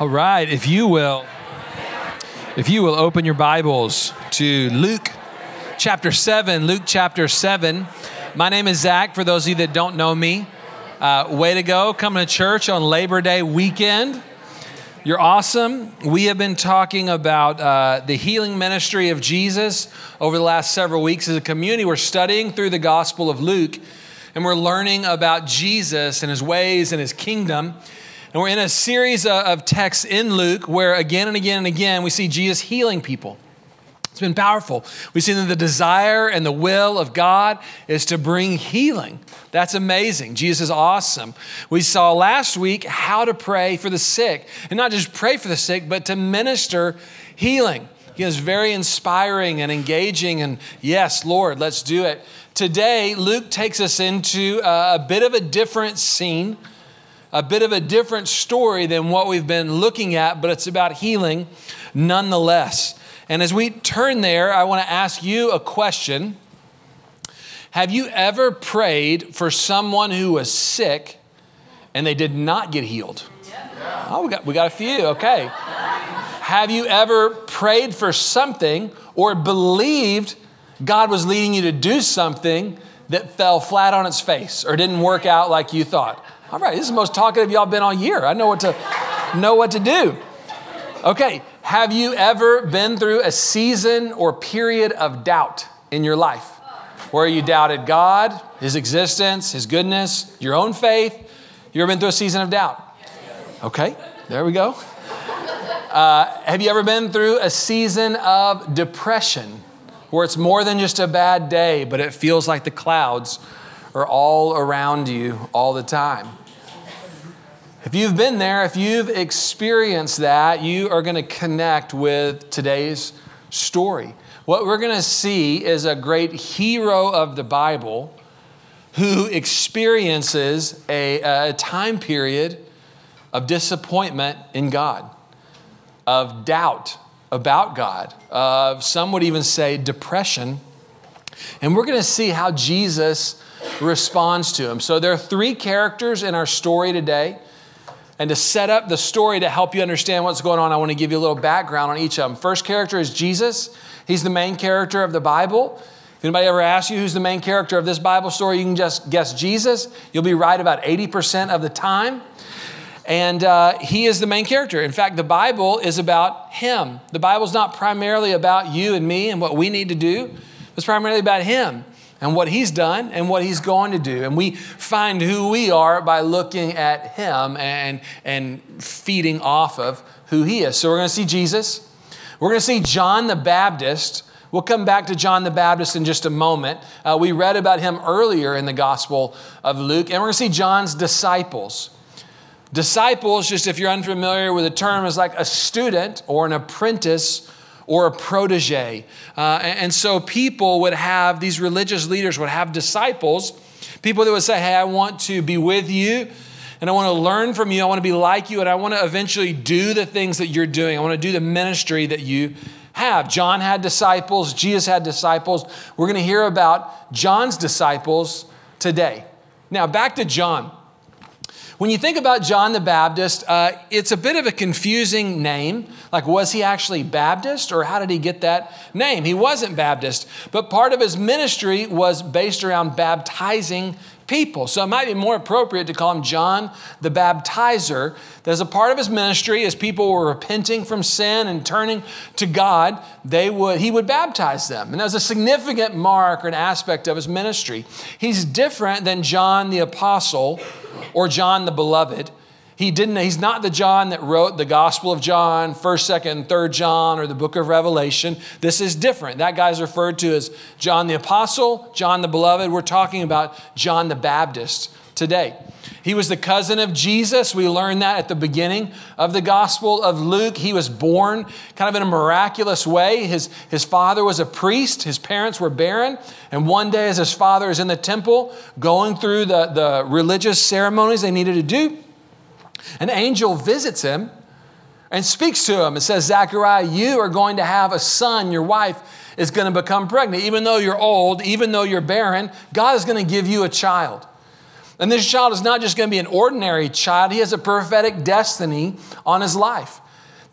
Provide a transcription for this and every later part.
All right, if you will, if you will open your Bibles to Luke chapter 7, Luke chapter 7. My name is Zach, for those of you that don't know me. Uh, way to go, coming to church on Labor Day weekend. You're awesome. We have been talking about uh, the healing ministry of Jesus over the last several weeks as a community. We're studying through the Gospel of Luke, and we're learning about Jesus and his ways and his kingdom. And we're in a series uh, of texts in Luke where again and again and again we see Jesus healing people. It's been powerful. We've seen that the desire and the will of God is to bring healing. That's amazing. Jesus is awesome. We saw last week how to pray for the sick, and not just pray for the sick, but to minister healing. He is very inspiring and engaging, and yes, Lord, let's do it. Today, Luke takes us into uh, a bit of a different scene a bit of a different story than what we've been looking at, but it's about healing nonetheless. And as we turn there, I want to ask you a question. Have you ever prayed for someone who was sick and they did not get healed? Oh, we got, we got a few, okay. Have you ever prayed for something or believed God was leading you to do something that fell flat on its face or didn't work out like you thought? All right, this is the most talkative y'all been all year. I know what to know what to do. Okay, have you ever been through a season or period of doubt in your life where you doubted God, His existence, His goodness, your own faith? You ever been through a season of doubt? Okay, there we go. Uh, have you ever been through a season of depression where it's more than just a bad day, but it feels like the clouds are all around you all the time. If you've been there, if you've experienced that, you are going to connect with today's story. What we're going to see is a great hero of the Bible who experiences a, a time period of disappointment in God, of doubt about God, of some would even say depression. And we're going to see how Jesus responds to him. So there are three characters in our story today. And to set up the story to help you understand what's going on, I want to give you a little background on each of them. First character is Jesus. He's the main character of the Bible. If anybody ever asks you who's the main character of this Bible story, you can just guess Jesus. You'll be right about 80% of the time. And uh, he is the main character. In fact, the Bible is about him. The Bible's not primarily about you and me and what we need to do, it's primarily about him and what he's done and what he's going to do. And we find who we are by looking at him and, and feeding off of who he is. So we're going to see Jesus. We're going to see John the Baptist. We'll come back to John the Baptist in just a moment. Uh, we read about him earlier in the Gospel of Luke. And we're going to see John's disciples. Disciples, just if you're unfamiliar with the term, is like a student or an apprentice or a protege. Uh, and, and so people would have, these religious leaders would have disciples, people that would say, Hey, I want to be with you. And I want to learn from you. I want to be like you. And I want to eventually do the things that you're doing. I want to do the ministry that you have. John had disciples, Jesus had disciples. We're going to hear about John's disciples today. Now, back to John. When you think about John the Baptist, uh, it's a bit of a confusing name. Like, was he actually Baptist or how did he get that name? He wasn't Baptist, but part of his ministry was based around baptizing people. So it might be more appropriate to call him John the Baptizer. That As a part of his ministry, as people were repenting from sin and turning to God, they would, he would baptize them. And that was a significant mark or an aspect of his ministry. He's different than John the Apostle or John the Beloved. He didn't, he's not the John that wrote the Gospel of John, 1st, 2nd, 3rd John, or the book of Revelation. This is different. That guy's referred to as John the Apostle, John the Beloved. We're talking about John the Baptist today. He was the cousin of Jesus. We learned that at the beginning of the Gospel of Luke. He was born kind of in a miraculous way. His, his father was a priest, his parents were barren. And one day, as his father is in the temple going through the, the religious ceremonies they needed to do, an angel visits him and speaks to him and says, Zachariah, you are going to have a son. Your wife is going to become pregnant. Even though you're old, even though you're barren, God is going to give you a child. And this child is not just going to be an ordinary child, he has a prophetic destiny on his life.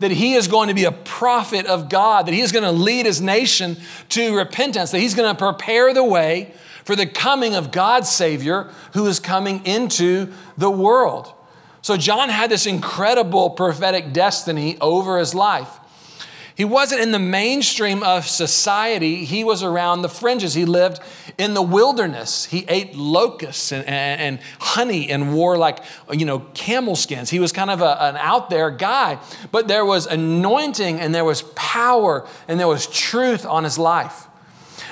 That he is going to be a prophet of God, that he is going to lead his nation to repentance, that he's going to prepare the way for the coming of God's Savior who is coming into the world. So, John had this incredible prophetic destiny over his life. He wasn't in the mainstream of society, he was around the fringes. He lived in the wilderness. He ate locusts and, and, and honey and wore like, you know, camel skins. He was kind of a, an out there guy, but there was anointing and there was power and there was truth on his life.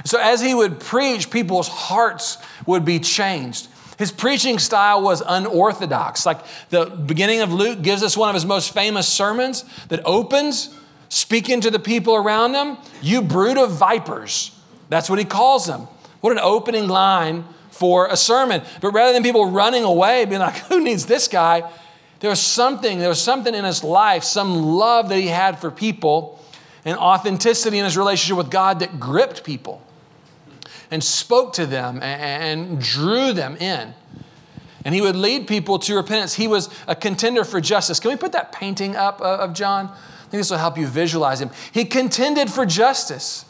So as he would preach, people's hearts would be changed. His preaching style was unorthodox. Like the beginning of Luke gives us one of his most famous sermons that opens speaking to the people around them, you brood of vipers. That's what he calls them. What an opening line for a sermon. But rather than people running away, being like, who needs this guy? There was something, there was something in his life, some love that he had for people, and authenticity in his relationship with God that gripped people and spoke to them and drew them in. And he would lead people to repentance. He was a contender for justice. Can we put that painting up of John? I think this will help you visualize him. He contended for justice.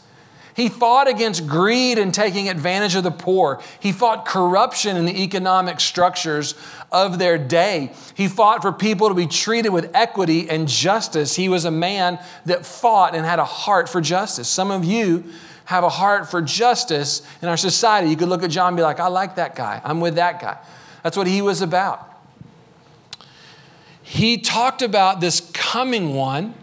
He fought against greed and taking advantage of the poor. He fought corruption in the economic structures of their day. He fought for people to be treated with equity and justice. He was a man that fought and had a heart for justice. Some of you have a heart for justice in our society. You could look at John and be like, I like that guy. I'm with that guy. That's what he was about. He talked about this coming one,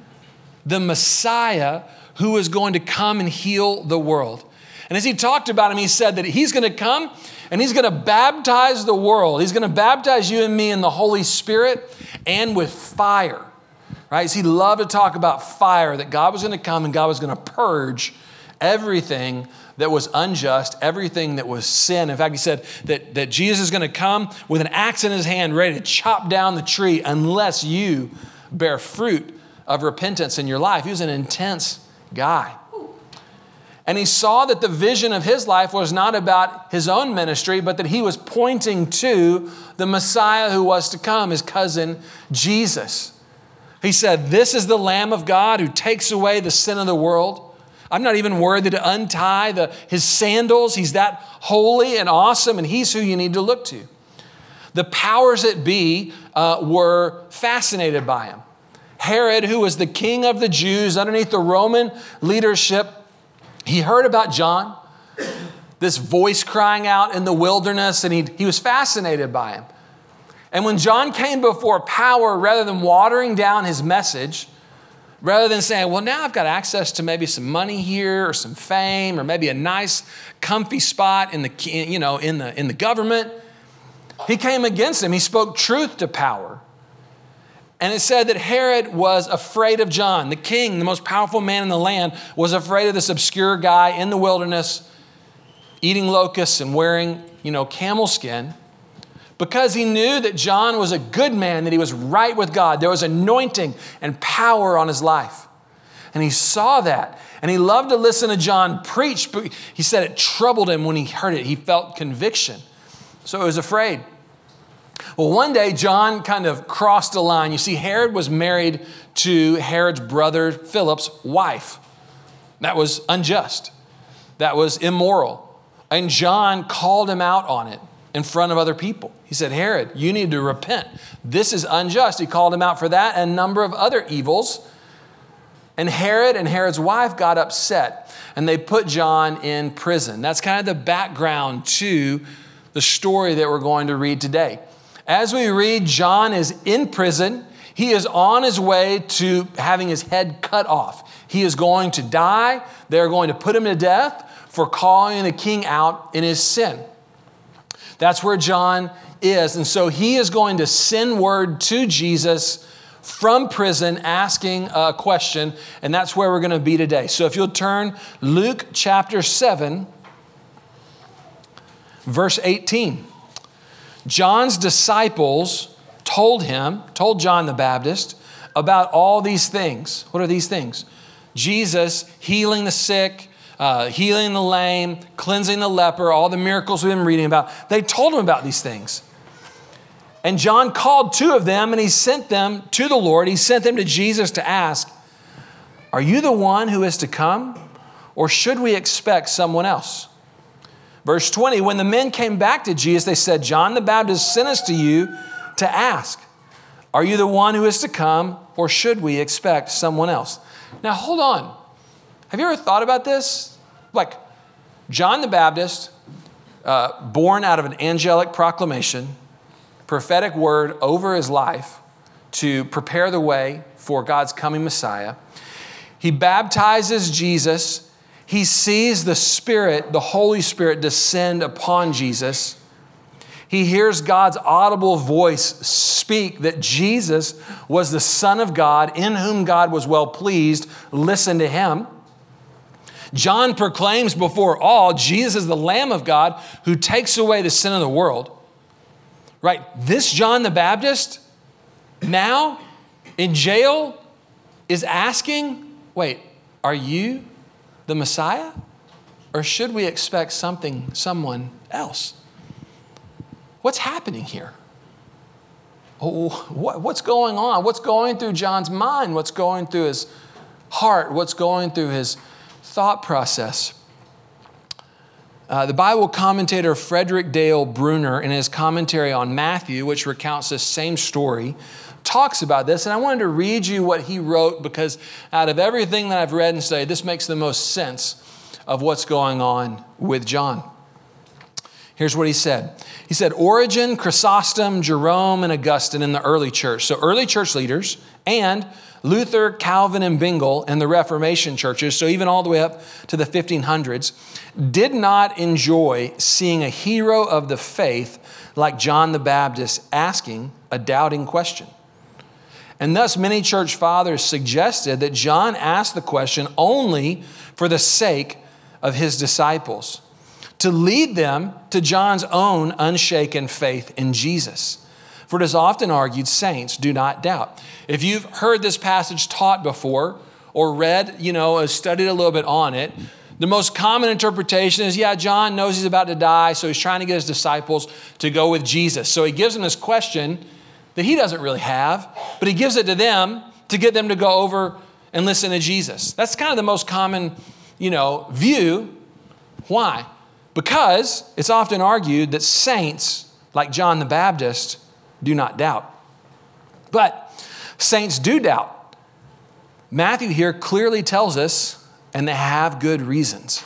the Messiah, who is going to come and heal the world. And as he talked about him, he said that he's going to come and he's going to baptize the world. He's going to baptize you and me in the Holy Spirit and with fire. Right? He loved to talk about fire, that God was going to come and God was going to purge everything that was unjust, everything that was sin. In fact, he said that, that Jesus is going to come with an axe in his hand, ready to chop down the tree unless you bear fruit of repentance in your life. He was an intense guy. And he saw that the vision of his life was not about his own ministry, but that he was pointing to the Messiah who was to come, his cousin Jesus. He said, This is the Lamb of God who takes away the sin of the world. I'm not even worthy to untie the, his sandals. He's that holy and awesome, and he's who you need to look to. The powers that be uh, were fascinated by him. Herod, who was the king of the Jews underneath the Roman leadership, he heard about John, this voice crying out in the wilderness, and he, he was fascinated by him. And when John came before power, rather than watering down his message, rather than saying, well, now I've got access to maybe some money here or some fame or maybe a nice, comfy spot in the, you know, in the, in the government, he came against him. He spoke truth to power. And it said that Herod was afraid of John. The king, the most powerful man in the land, was afraid of this obscure guy in the wilderness eating locusts and wearing, you know, camel skin because he knew that John was a good man, that he was right with God. There was anointing and power on his life. And he saw that. And he loved to listen to John preach, but he said it troubled him when he heard it. He felt conviction. So he was afraid. Well, one day, John kind of crossed a line. You see, Herod was married to Herod's brother Philip's wife. That was unjust, that was immoral. And John called him out on it in front of other people. He said, Herod, you need to repent. This is unjust. He called him out for that and a number of other evils. And Herod and Herod's wife got upset and they put John in prison. That's kind of the background to the story that we're going to read today. As we read, John is in prison. He is on his way to having his head cut off. He is going to die. They're going to put him to death for calling the king out in his sin. That's where John is. And so he is going to send word to Jesus from prison asking a question, and that's where we're going to be today. So if you'll turn Luke chapter 7, verse 18. John's disciples told him, told John the Baptist, about all these things. What are these things? Jesus healing the sick, uh, healing the lame, cleansing the leper, all the miracles we've been reading about. They told him about these things. And John called two of them and he sent them to the Lord. He sent them to Jesus to ask, Are you the one who is to come, or should we expect someone else? Verse 20 When the men came back to Jesus, they said, John the Baptist sent us to you to ask, Are you the one who is to come, or should we expect someone else? Now, hold on. Have you ever thought about this? Like, John the Baptist, uh, born out of an angelic proclamation, prophetic word over his life to prepare the way for God's coming Messiah. He baptizes Jesus. He sees the Spirit, the Holy Spirit, descend upon Jesus. He hears God's audible voice speak that Jesus was the Son of God, in whom God was well pleased. Listen to him. John proclaims before all Jesus is the Lamb of God who takes away the sin of the world. Right? This John the Baptist now in jail is asking, wait, are you the Messiah? Or should we expect something, someone else? What's happening here? Oh, what's going on? What's going through John's mind? What's going through his heart? What's going through his thought process? Uh, the Bible commentator Frederick Dale Bruner, in his commentary on Matthew, which recounts this same story, talks about this. And I wanted to read you what he wrote because out of everything that I've read and studied, this makes the most sense of what's going on with John. Here's what he said He said, Origen, Chrysostom, Jerome, and Augustine in the early church. So, early church leaders and Luther, Calvin, and Zwingli and the Reformation churches, so even all the way up to the 1500s, did not enjoy seeing a hero of the faith like John the Baptist asking a doubting question. And thus, many church fathers suggested that John asked the question only for the sake of his disciples, to lead them to John's own unshaken faith in Jesus. For it is often argued, saints do not doubt. If you've heard this passage taught before or read, you know, studied a little bit on it, the most common interpretation is yeah, John knows he's about to die, so he's trying to get his disciples to go with Jesus. So he gives them this question that he doesn't really have, but he gives it to them to get them to go over and listen to Jesus. That's kind of the most common, you know, view. Why? Because it's often argued that saints like John the Baptist do not doubt. But saints do doubt. Matthew here clearly tells us, and they have good reasons.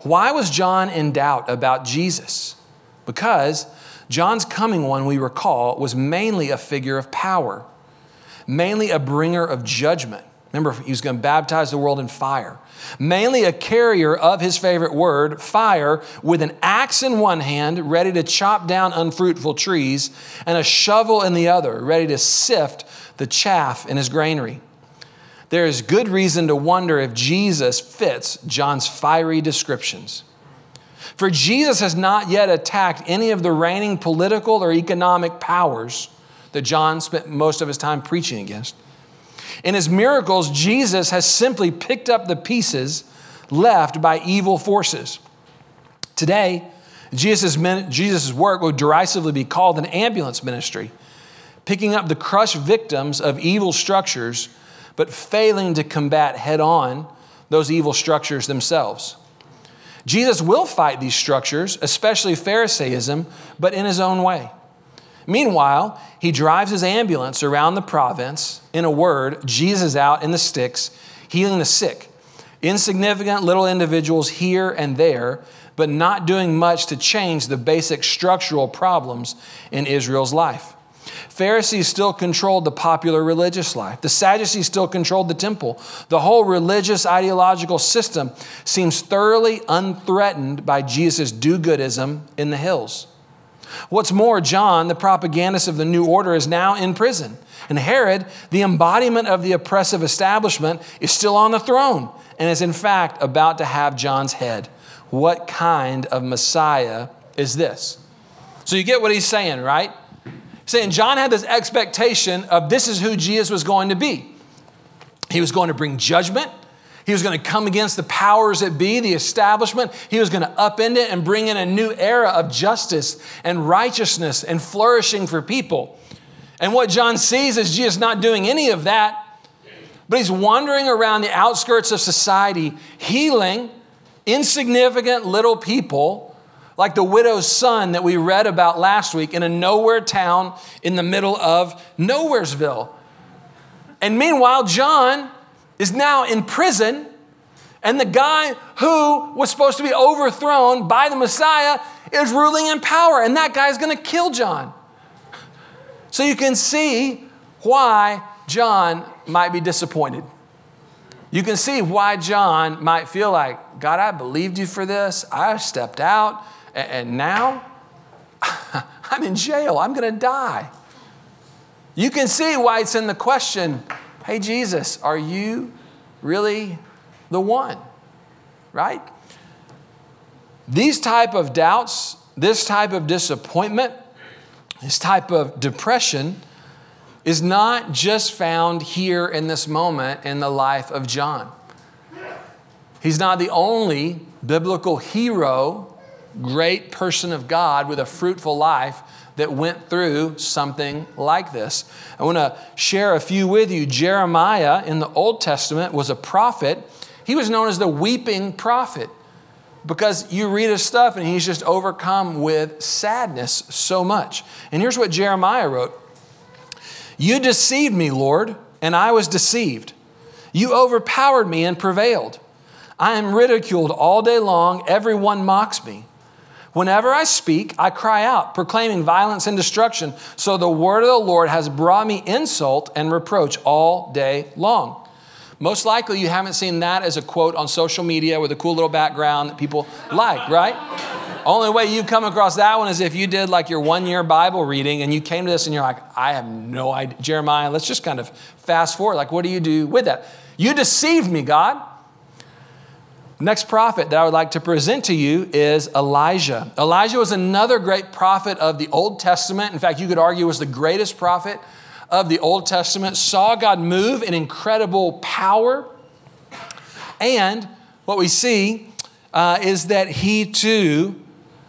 Why was John in doubt about Jesus? Because John's coming one, we recall, was mainly a figure of power, mainly a bringer of judgment. Remember, he was going to baptize the world in fire. Mainly a carrier of his favorite word, fire, with an axe in one hand, ready to chop down unfruitful trees, and a shovel in the other, ready to sift the chaff in his granary. There is good reason to wonder if Jesus fits John's fiery descriptions. For Jesus has not yet attacked any of the reigning political or economic powers that John spent most of his time preaching against. In his miracles, Jesus has simply picked up the pieces left by evil forces. Today, Jesus' Jesus' work would derisively be called an ambulance ministry, picking up the crushed victims of evil structures, but failing to combat head on those evil structures themselves. Jesus will fight these structures, especially Pharisaism, but in his own way. Meanwhile, he drives his ambulance around the province. In a word, Jesus out in the sticks, healing the sick. Insignificant little individuals here and there, but not doing much to change the basic structural problems in Israel's life. Pharisees still controlled the popular religious life. The Sadducees still controlled the temple. The whole religious ideological system seems thoroughly unthreatened by Jesus' do goodism in the hills. What's more, John, the propagandist of the new order, is now in prison. And Herod, the embodiment of the oppressive establishment, is still on the throne and is in fact about to have John's head. What kind of Messiah is this? So you get what he's saying, right? Saying John had this expectation of this is who Jesus was going to be. He was going to bring judgment He was going to come against the powers that be, the establishment. He was going to upend it and bring in a new era of justice and righteousness and flourishing for people. And what John sees is Jesus not doing any of that, but he's wandering around the outskirts of society, healing insignificant little people like the widow's son that we read about last week in a nowhere town in the middle of Nowheresville. And meanwhile, John is now in prison, and the guy who was supposed to be overthrown by the Messiah is ruling in power, and that guy's gonna kill John. So you can see why John might be disappointed. You can see why John might feel like, God, I believed you for this. I stepped out, and now I'm in jail. I'm going to die. You can see why it's in the question hey, Jesus, are you really the one? Right? These type of doubts, this type of disappointment, this type of depression is not just found here in this moment in the life of John. He's not the only biblical hero, great person of God with a fruitful life that went through something like this. I want to share a few with you. Jeremiah in the Old Testament was a prophet. He was known as the weeping prophet because you read his stuff and he's just overcome with sadness so much. And here's what Jeremiah wrote you deceived me, Lord, and I was deceived. You overpowered me and prevailed. I am ridiculed all day long. Everyone mocks me. Whenever I speak, I cry out, proclaiming violence and destruction. So the word of the Lord has brought me insult and reproach all day long. Most likely, you haven't seen that as a quote on social media with a cool little background that people like, right? Only way you come across that one is if you did like your one year Bible reading and you came to this and you're like, I have no idea. Jeremiah, let's just kind of fast forward. Like, what do you do with that? You deceived me, God. Next prophet that I would like to present to you is Elijah. Elijah was another great prophet of the Old Testament. In fact, you could argue was the greatest prophet of the Old Testament. Saw God move in incredible power. And what we see uh, is that he too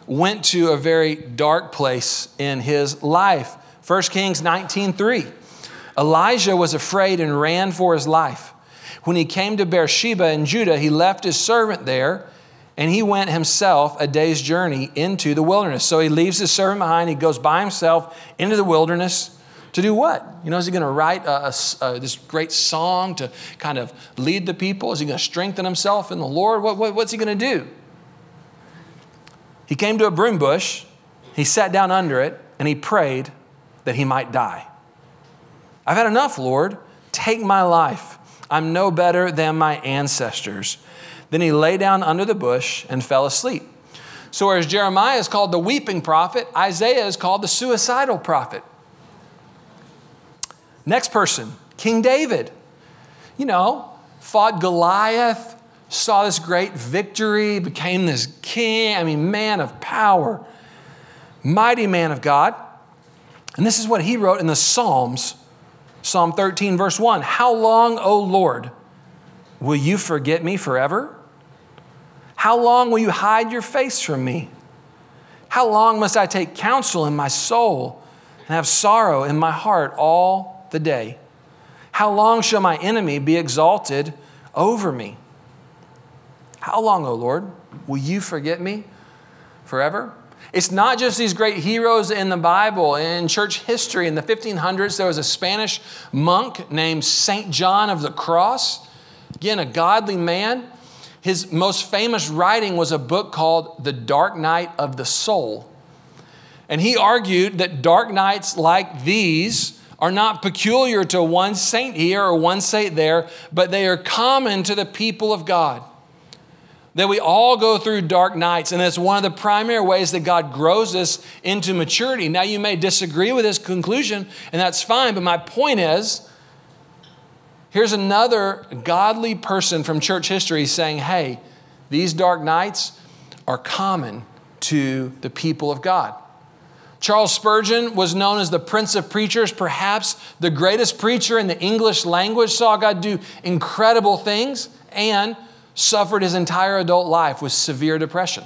went to a very dark place in his life. 1 Kings 19:3. Elijah was afraid and ran for his life. When he came to Beersheba in Judah, he left his servant there and he went himself a day's journey into the wilderness. So he leaves his servant behind, he goes by himself into the wilderness to do what? You know, is he going to write a, a, a, this great song to kind of lead the people? Is he going to strengthen himself in the Lord? What, what, what's he going to do? He came to a broom bush, he sat down under it, and he prayed that he might die. I've had enough, Lord. Take my life. I'm no better than my ancestors. Then he lay down under the bush and fell asleep. So, whereas Jeremiah is called the weeping prophet, Isaiah is called the suicidal prophet. Next person, King David. You know, fought Goliath, saw this great victory, became this king. I mean, man of power, mighty man of God. And this is what he wrote in the Psalms Psalm 13, verse 1 How long, O Lord, will you forget me forever? How long will you hide your face from me? How long must I take counsel in my soul and have sorrow in my heart all the day? How long shall my enemy be exalted over me? How long, O Lord, will you forget me forever? It's not just these great heroes in the Bible. In church history, in the 1500s, there was a Spanish monk named St. John of the Cross. Again, a godly man. His most famous writing was a book called The Dark Night of the Soul. And he argued that dark nights like these are not peculiar to one saint here or one saint there, but they are common to the people of God that we all go through dark nights, and it's one of the primary ways that God grows us into maturity. Now, you may disagree with this conclusion, and that's fine, but my point is here's another godly person from church history saying, hey, these dark nights are common to the people of God. Charles Spurgeon was known as the Prince of Preachers, perhaps the greatest preacher in the English language, saw God do incredible things and suffered his entire adult life with severe depression.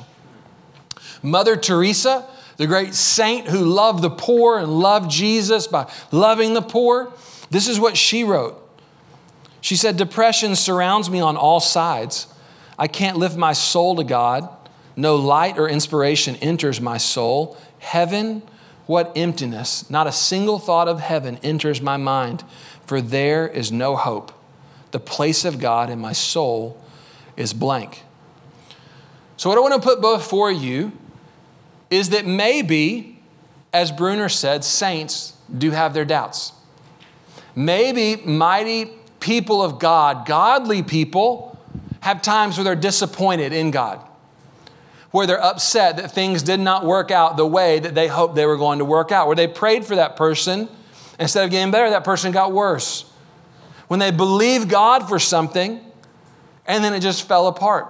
Mother Teresa, the great saint who loved the poor and loved Jesus by loving the poor, this is what she wrote. She said, Depression surrounds me on all sides. I can't lift my soul to God. No light or inspiration enters my soul. Heaven, what emptiness. Not a single thought of heaven enters my mind, for there is no hope. The place of God in my soul is blank. So, what I want to put before you is that maybe, as Bruner said, saints do have their doubts. Maybe mighty people of God, godly people, have times where they're disappointed in God, where they're upset that things did not work out the way that they hoped they were going to work out, where they prayed for that person. Instead of getting better, that person got worse. When they believe God for something, and then it just fell apart.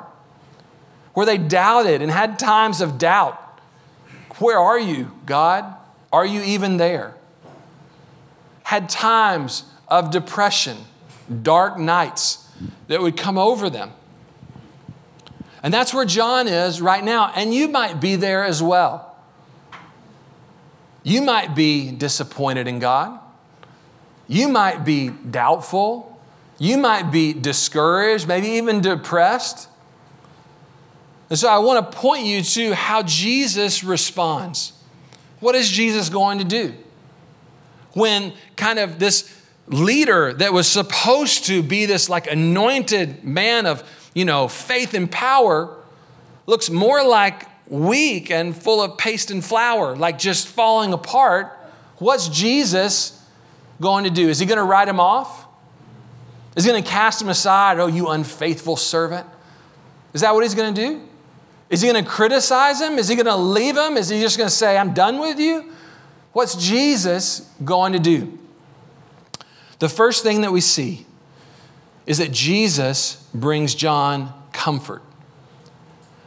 Where they doubted and had times of doubt. Where are you, God? Are you even there? Had times of depression, dark nights that would come over them. And that's where John is right now. And you might be there as well. You might be disappointed in God. You might be doubtful. You might be discouraged, maybe even depressed. And so I want to point you to how Jesus responds. What is Jesus going to do? When kind of this leader that was supposed to be this like anointed man of, you know, faith and power looks more like weak and full of paste and flour, like just falling apart. What's Jesus going to do? Is he going to write him off? Is he going to cast him aside? Oh, you unfaithful servant. Is that what he's going to do? Is he going to criticize him? Is he going to leave him? Is he just going to say, I'm done with you? What's Jesus going to do? The first thing that we see is that Jesus brings John comfort.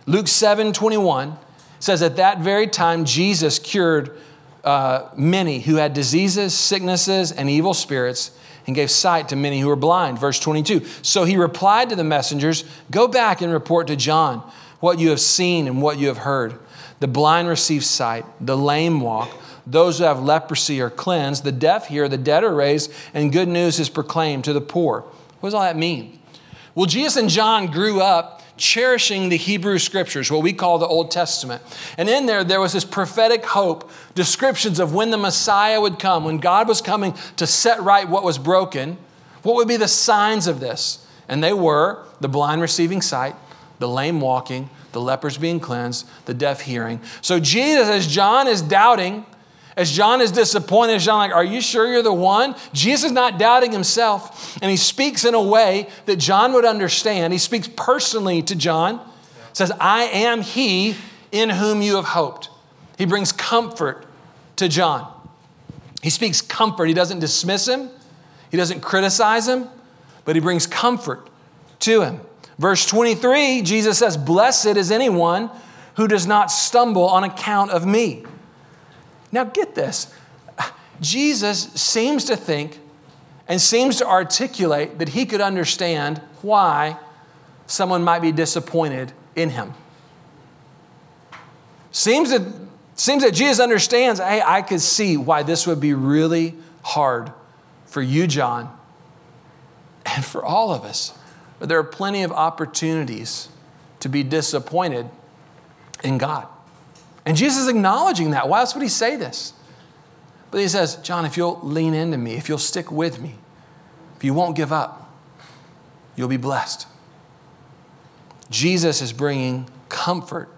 Luke 7 21 says, At that very time, Jesus cured uh, many who had diseases, sicknesses, and evil spirits and gave sight to many who were blind. Verse 22. So he replied to the messengers Go back and report to John what you have seen and what you have heard. The blind receive sight, the lame walk, those who have leprosy are cleansed, the deaf hear, the dead are raised, and good news is proclaimed to the poor. What does all that mean? Well, Jesus and John grew up cherishing the Hebrew scriptures, what we call the Old Testament. And in there, there was this prophetic hope, descriptions of when the Messiah would come, when God was coming to set right what was broken. What would be the signs of this? And they were the blind receiving sight, the lame walking, the lepers being cleansed, the deaf hearing. So Jesus, as John is doubting, as John is disappointed, John like, "Are you sure you're the one?" Jesus is not doubting himself, and he speaks in a way that John would understand. He speaks personally to John. Says, "I am he in whom you have hoped." He brings comfort to John. He speaks comfort. He doesn't dismiss him. He doesn't criticize him, but he brings comfort to him. Verse 23, Jesus says, Blessed is anyone who does not stumble on account of me. Now, get this Jesus seems to think and seems to articulate that he could understand why someone might be disappointed in him. Seems that, seems that Jesus understands, hey, I could see why this would be really hard for you, John, and for all of us. But there are plenty of opportunities to be disappointed in God. And Jesus is acknowledging that. Why else would he say this? But he says, John, if you'll lean into me, if you'll stick with me, if you won't give up, you'll be blessed. Jesus is bringing comfort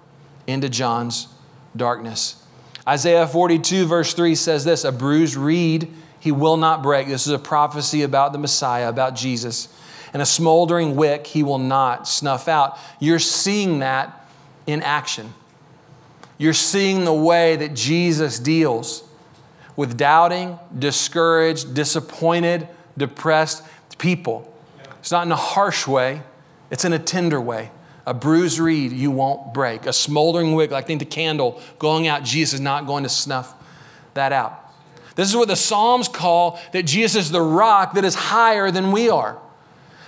into John's darkness. Isaiah 42, verse 3 says this A bruised reed he will not break. This is a prophecy about the Messiah, about Jesus. And a smoldering wick he will not snuff out. You're seeing that in action you're seeing the way that Jesus deals with doubting, discouraged, disappointed, depressed people. It's not in a harsh way, it's in a tender way. A bruised reed you won't break. A smoldering wick, like the candle going out, Jesus is not going to snuff that out. This is what the Psalms call that Jesus is the rock that is higher than we are.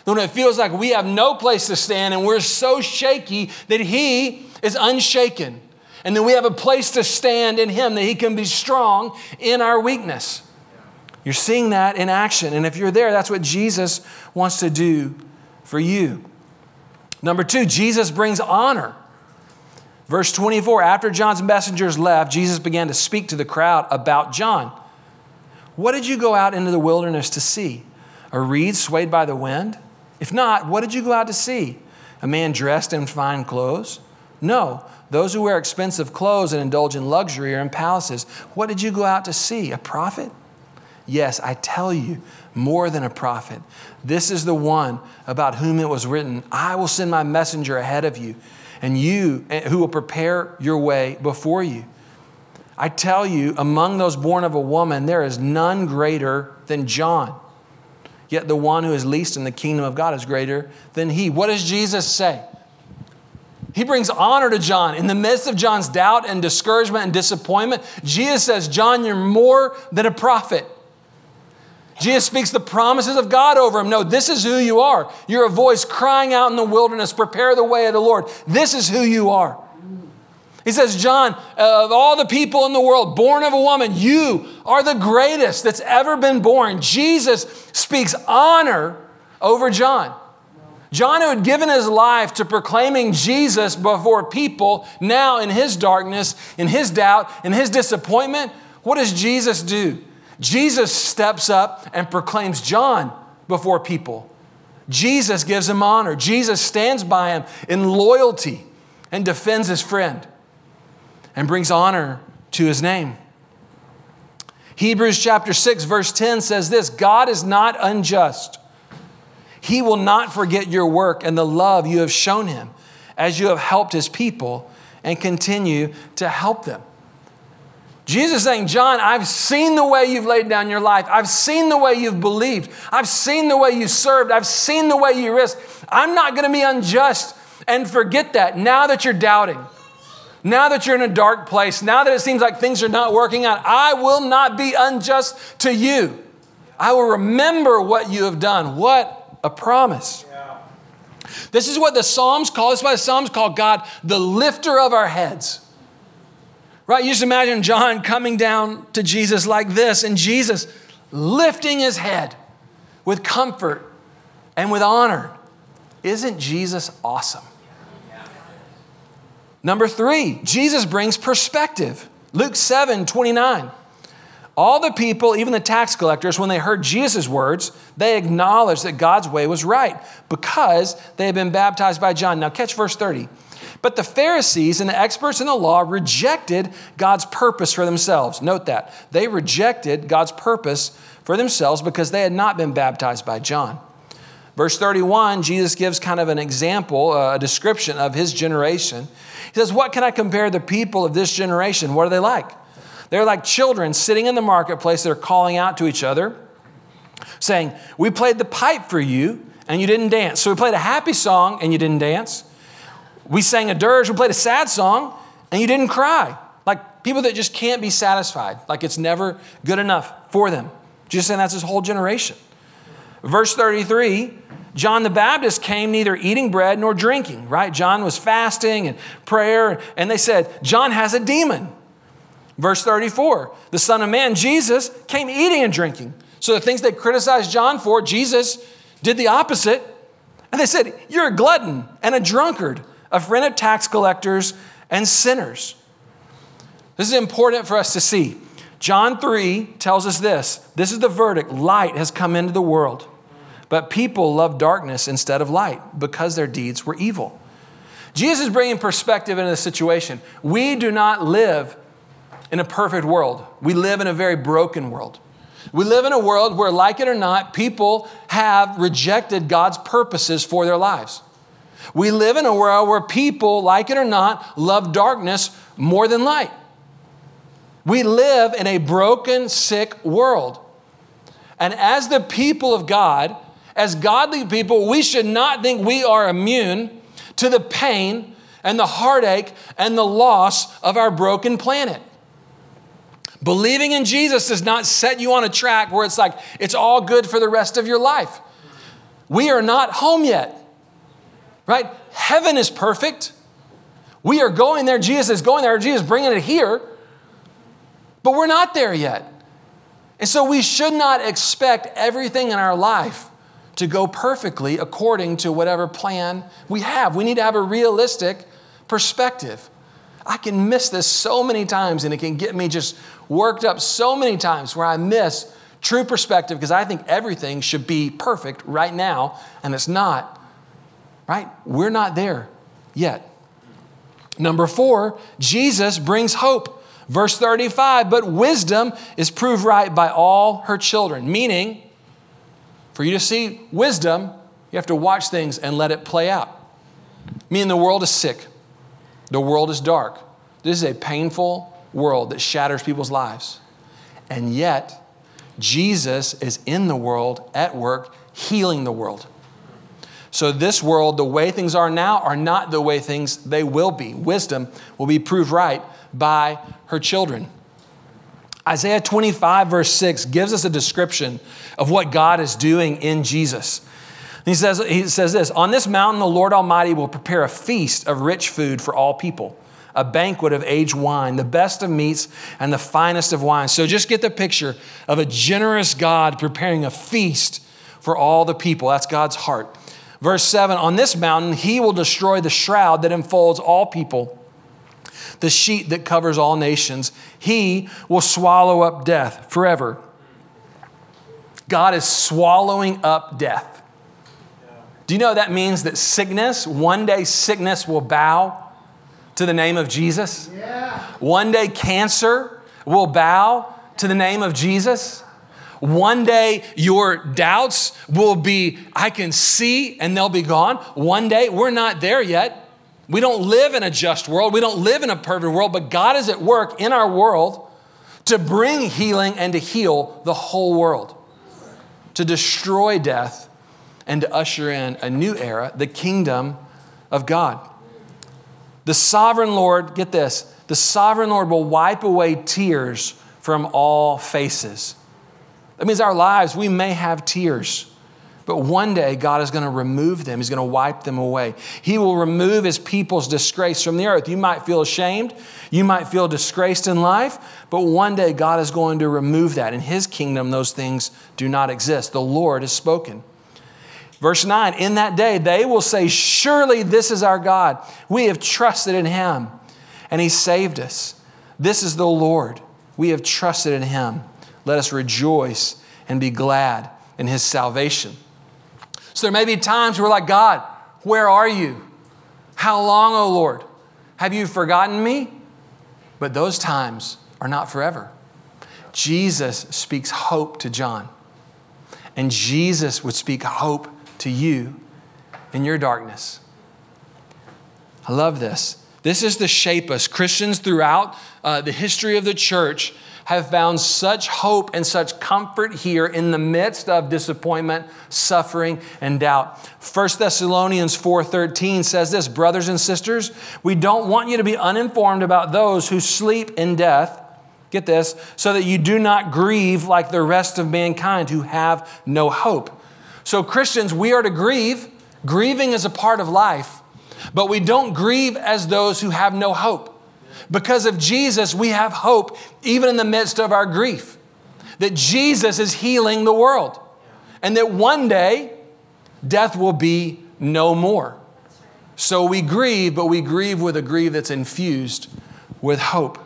When it feels like we have no place to stand and we're so shaky that He is unshaken. And then we have a place to stand in Him that He can be strong in our weakness. You're seeing that in action. And if you're there, that's what Jesus wants to do for you. Number two, Jesus brings honor. Verse 24 After John's messengers left, Jesus began to speak to the crowd about John. What did you go out into the wilderness to see? A reed swayed by the wind? If not, what did you go out to see? A man dressed in fine clothes? No, those who wear expensive clothes and indulge in luxury are in palaces. What did you go out to see? A prophet? Yes, I tell you, more than a prophet. This is the one about whom it was written I will send my messenger ahead of you, and you eh, who will prepare your way before you. I tell you, among those born of a woman, there is none greater than John. Yet the one who is least in the kingdom of God is greater than he. What does Jesus say? He brings honor to John. In the midst of John's doubt and discouragement and disappointment, Jesus says, John, you're more than a prophet. Jesus speaks the promises of God over him. No, this is who you are. You're a voice crying out in the wilderness, prepare the way of the Lord. This is who you are. He says, John, of all the people in the world born of a woman, you are the greatest that's ever been born. Jesus speaks honor over John. John, who had given his life to proclaiming Jesus before people, now in his darkness, in his doubt, in his disappointment, what does Jesus do? Jesus steps up and proclaims John before people. Jesus gives him honor. Jesus stands by him in loyalty and defends his friend and brings honor to his name. Hebrews chapter 6, verse 10 says this God is not unjust. He will not forget your work and the love you have shown him as you have helped his people and continue to help them. Jesus is saying, John, I've seen the way you've laid down your life. I've seen the way you've believed. I've seen the way you served. I've seen the way you risked. I'm not going to be unjust and forget that now that you're doubting. Now that you're in a dark place, now that it seems like things are not working out, I will not be unjust to you. I will remember what you have done. What a promise. Yeah. This is what the Psalms call, this is why the Psalms call God the lifter of our heads. Right? You just imagine John coming down to Jesus like this, and Jesus lifting his head with comfort and with honor. Isn't Jesus awesome? Number three, Jesus brings perspective. Luke 7 29. All the people, even the tax collectors, when they heard Jesus' words, they acknowledged that God's way was right because they had been baptized by John. Now, catch verse 30. But the Pharisees and the experts in the law rejected God's purpose for themselves. Note that. They rejected God's purpose for themselves because they had not been baptized by John. Verse 31, Jesus gives kind of an example, uh, a description of his generation. He says, What can I compare the people of this generation? What are they like? They're like children sitting in the marketplace that are calling out to each other, saying, We played the pipe for you and you didn't dance. So we played a happy song and you didn't dance. We sang a dirge, we played a sad song and you didn't cry. Like people that just can't be satisfied, like it's never good enough for them. Just saying that's his whole generation. Verse 33 John the Baptist came neither eating bread nor drinking, right? John was fasting and prayer, and they said, John has a demon. Verse 34 The Son of Man, Jesus, came eating and drinking. So the things they criticized John for, Jesus did the opposite. And they said, You're a glutton and a drunkard, a friend of tax collectors and sinners. This is important for us to see. John 3 tells us this this is the verdict light has come into the world. But people love darkness instead of light because their deeds were evil. Jesus is bringing perspective into the situation. We do not live in a perfect world, we live in a very broken world. We live in a world where, like it or not, people have rejected God's purposes for their lives. We live in a world where people, like it or not, love darkness more than light. We live in a broken, sick world. And as the people of God, as godly people, we should not think we are immune to the pain and the heartache and the loss of our broken planet. Believing in Jesus does not set you on a track where it's like it's all good for the rest of your life. we are not home yet, right? Heaven is perfect. We are going there. Jesus is going there. Jesus is bringing it here. But we're not there yet. And so we should not expect everything in our life to go perfectly according to whatever plan we have. We need to have a realistic perspective. I can miss this so many times, and it can get me just worked up so many times where I miss true perspective because I think everything should be perfect right now, and it's not. Right? We're not there yet. Number four, Jesus brings hope. Verse 35, but wisdom is proved right by all her children. Meaning, for you to see wisdom, you have to watch things and let it play out. Meaning, the world is sick, the world is dark. This is a painful world that shatters people's lives. And yet, Jesus is in the world, at work, healing the world. So, this world, the way things are now, are not the way things they will be. Wisdom will be proved right by her children. Isaiah 25, verse 6, gives us a description of what God is doing in Jesus. He says, he says this On this mountain, the Lord Almighty will prepare a feast of rich food for all people, a banquet of aged wine, the best of meats, and the finest of wines. So just get the picture of a generous God preparing a feast for all the people. That's God's heart. Verse 7 On this mountain, he will destroy the shroud that enfolds all people, the sheet that covers all nations. He will swallow up death forever. God is swallowing up death. Do you know that means that sickness, one day sickness will bow to the name of Jesus? Yeah. One day cancer will bow to the name of Jesus. One day your doubts will be, I can see, and they'll be gone. One day, we're not there yet. We don't live in a just world. We don't live in a perfect world, but God is at work in our world to bring healing and to heal the whole world, to destroy death and to usher in a new era, the kingdom of God. The sovereign Lord, get this, the sovereign Lord will wipe away tears from all faces. That means our lives, we may have tears, but one day God is going to remove them. He's going to wipe them away. He will remove his people's disgrace from the earth. You might feel ashamed, you might feel disgraced in life, but one day God is going to remove that. In his kingdom, those things do not exist. The Lord has spoken. Verse 9, in that day they will say, Surely this is our God. We have trusted in him, and he saved us. This is the Lord. We have trusted in him. Let us rejoice and be glad in his salvation. So there may be times where we're like, God, where are you? How long, O Lord? Have you forgotten me? But those times are not forever. Jesus speaks hope to John, and Jesus would speak hope to you in your darkness. I love this. This is the shape us. Christians throughout uh, the history of the church have found such hope and such comfort here in the midst of disappointment, suffering, and doubt. 1 Thessalonians 4:13 says this, brothers and sisters, we don't want you to be uninformed about those who sleep in death. Get this, so that you do not grieve like the rest of mankind who have no hope. So Christians, we are to grieve. Grieving is a part of life, but we don't grieve as those who have no hope. Because of Jesus, we have hope even in the midst of our grief. That Jesus is healing the world. And that one day, death will be no more. So we grieve, but we grieve with a grief that's infused with hope.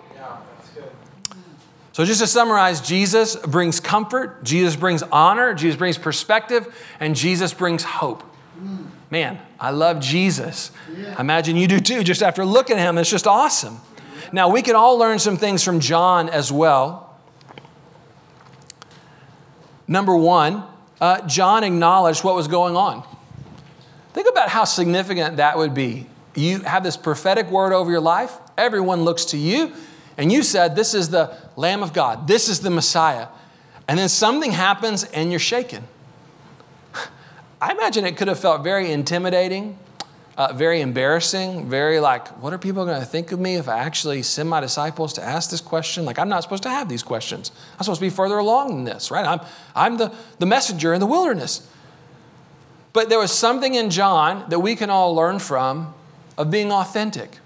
So, just to summarize, Jesus brings comfort, Jesus brings honor, Jesus brings perspective, and Jesus brings hope. Man, I love Jesus. I imagine you do too, just after looking at him. It's just awesome. Now, we can all learn some things from John as well. Number one, uh, John acknowledged what was going on. Think about how significant that would be. You have this prophetic word over your life, everyone looks to you, and you said, This is the Lamb of God, this is the Messiah. And then something happens and you're shaken. I imagine it could have felt very intimidating uh, very embarrassing, very like, what are people going to think of me if I actually send my disciples to ask this question? Like, I'm not supposed to have these questions. I'm supposed to be further along than this, right? I'm, I'm the, the messenger in the wilderness. But there was something in John that we can all learn from of being authentic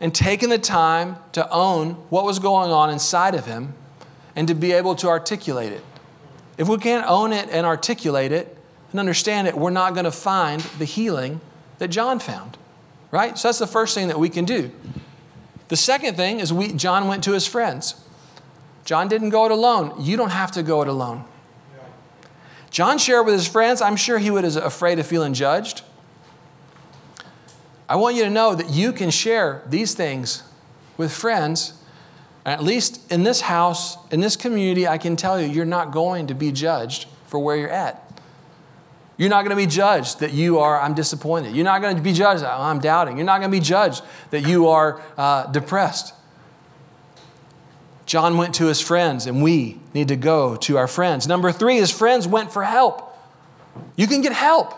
and taking the time to own what was going on inside of him and to be able to articulate it. If we can't own it and articulate it and understand it, we're not going to find the healing that John found, right? So that's the first thing that we can do. The second thing is we, John went to his friends. John didn't go it alone. You don't have to go it alone. John shared with his friends. I'm sure he was afraid of feeling judged. I want you to know that you can share these things with friends. At least in this house, in this community, I can tell you, you're not going to be judged for where you're at. You're not going to be judged that you are, I'm disappointed. You're not going to be judged, I'm doubting. You're not going to be judged that you are uh, depressed. John went to his friends, and we need to go to our friends. Number three, his friends went for help. You can get help.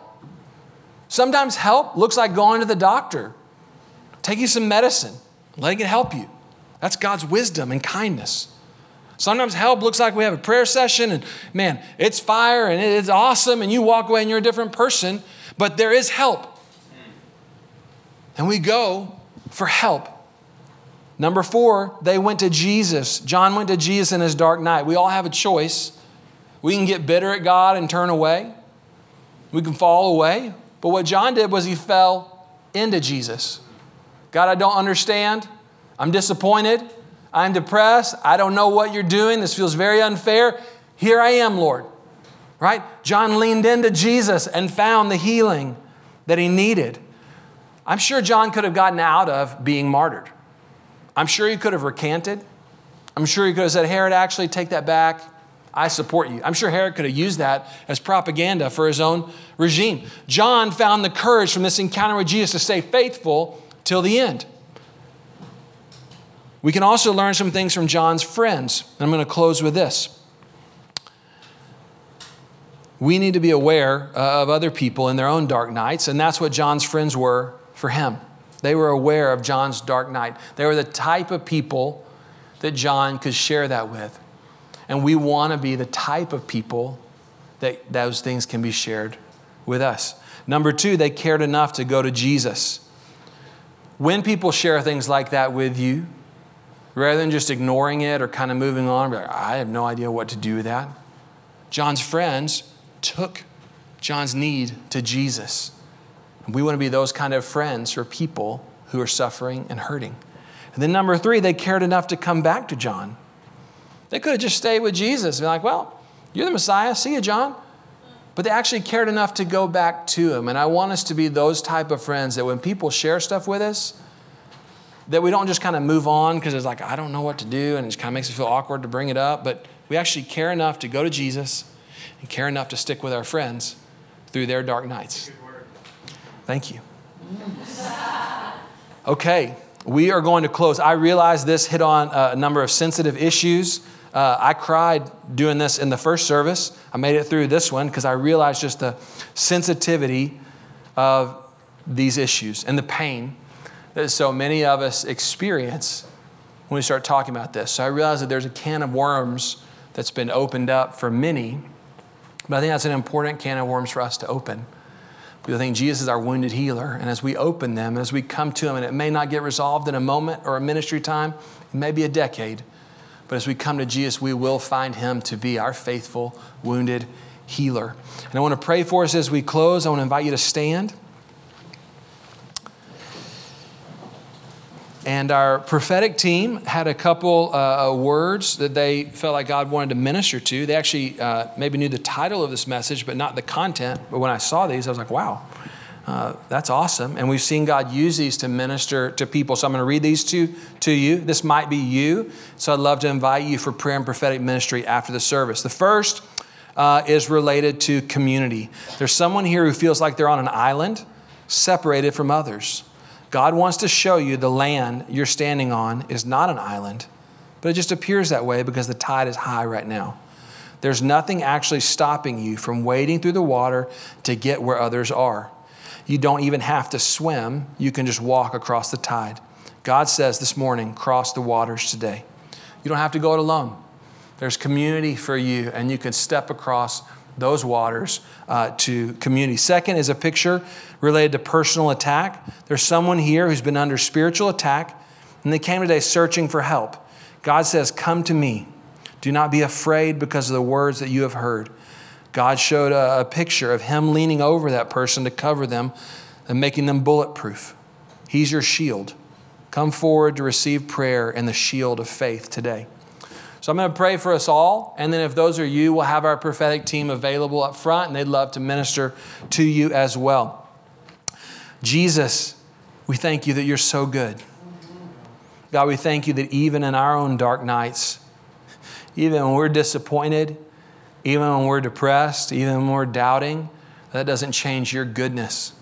Sometimes help looks like going to the doctor, taking some medicine, letting it help you. That's God's wisdom and kindness. Sometimes help looks like we have a prayer session and man, it's fire and it's awesome and you walk away and you're a different person, but there is help. And we go for help. Number four, they went to Jesus. John went to Jesus in his dark night. We all have a choice. We can get bitter at God and turn away. We can fall away, but what John did was he fell into Jesus. God, I don't understand. I'm disappointed. I'm depressed. I don't know what you're doing. This feels very unfair. Here I am, Lord. Right? John leaned into Jesus and found the healing that he needed. I'm sure John could have gotten out of being martyred. I'm sure he could have recanted. I'm sure he could have said, Herod, actually take that back. I support you. I'm sure Herod could have used that as propaganda for his own regime. John found the courage from this encounter with Jesus to stay faithful till the end. We can also learn some things from John's friends. I'm going to close with this. We need to be aware uh, of other people in their own dark nights, and that's what John's friends were for him. They were aware of John's dark night. They were the type of people that John could share that with. And we want to be the type of people that those things can be shared with us. Number two, they cared enough to go to Jesus. When people share things like that with you, rather than just ignoring it or kind of moving on, like, I have no idea what to do with that. John's friends took John's need to Jesus. And we want to be those kind of friends or people who are suffering and hurting. And then, number three, they cared enough to come back to John. They could have just stayed with Jesus and be like, well, you're the Messiah. See you, John. But they actually cared enough to go back to him. And I want us to be those type of friends that when people share stuff with us, that we don't just kind of move on because it's like, I don't know what to do, and it kind of makes me feel awkward to bring it up. But we actually care enough to go to Jesus and care enough to stick with our friends through their dark nights. Thank you. Okay, we are going to close. I realize this hit on a number of sensitive issues. Uh, I cried doing this in the first service. I made it through this one because I realized just the sensitivity of these issues and the pain that so many of us experience when we start talking about this. So I realize that there's a can of worms that's been opened up for many, but I think that's an important can of worms for us to open. Because I think Jesus is our wounded healer. And as we open them, as we come to Him, and it may not get resolved in a moment or a ministry time, it may be a decade, but as we come to Jesus, we will find him to be our faithful, wounded healer. And I want to pray for us as we close. I want to invite you to stand. And our prophetic team had a couple uh, uh, words that they felt like God wanted to minister to. They actually uh, maybe knew the title of this message, but not the content. But when I saw these, I was like, wow, uh, that's awesome. And we've seen God use these to minister to people. So I'm going to read these to, to you. This might be you. So I'd love to invite you for prayer and prophetic ministry after the service. The first uh, is related to community. There's someone here who feels like they're on an island, separated from others. God wants to show you the land you're standing on is not an island, but it just appears that way because the tide is high right now. There's nothing actually stopping you from wading through the water to get where others are. You don't even have to swim, you can just walk across the tide. God says this morning, cross the waters today. You don't have to go it alone. There's community for you, and you can step across those waters uh, to community. Second is a picture related to personal attack. There's someone here who's been under spiritual attack, and they came today searching for help. God says, Come to me. Do not be afraid because of the words that you have heard. God showed a, a picture of Him leaning over that person to cover them and making them bulletproof. He's your shield. Come forward to receive prayer and the shield of faith today. So I'm going to pray for us all. And then, if those are you, we'll have our prophetic team available up front and they'd love to minister to you as well. Jesus, we thank you that you're so good. God, we thank you that even in our own dark nights, even when we're disappointed, even when we're depressed, even when we're doubting, that doesn't change your goodness.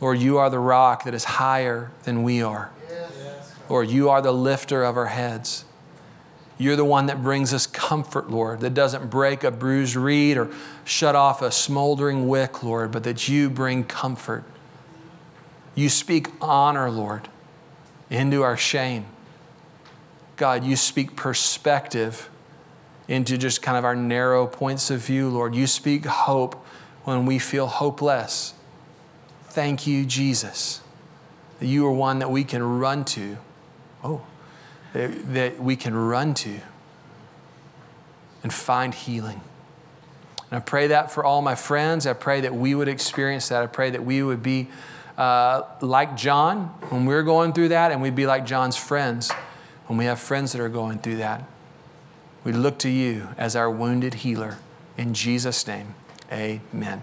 Lord, you are the rock that is higher than we are. Lord, you are the lifter of our heads. You're the one that brings us comfort, Lord, that doesn't break a bruised reed or shut off a smoldering wick, Lord, but that you bring comfort. You speak honor, Lord, into our shame. God, you speak perspective into just kind of our narrow points of view, Lord. You speak hope when we feel hopeless. Thank you, Jesus, that you are one that we can run to. Oh, that, that we can run to and find healing. And I pray that for all my friends. I pray that we would experience that. I pray that we would be uh, like John when we're going through that, and we'd be like John's friends when we have friends that are going through that. We look to you as our wounded healer. In Jesus' name, amen.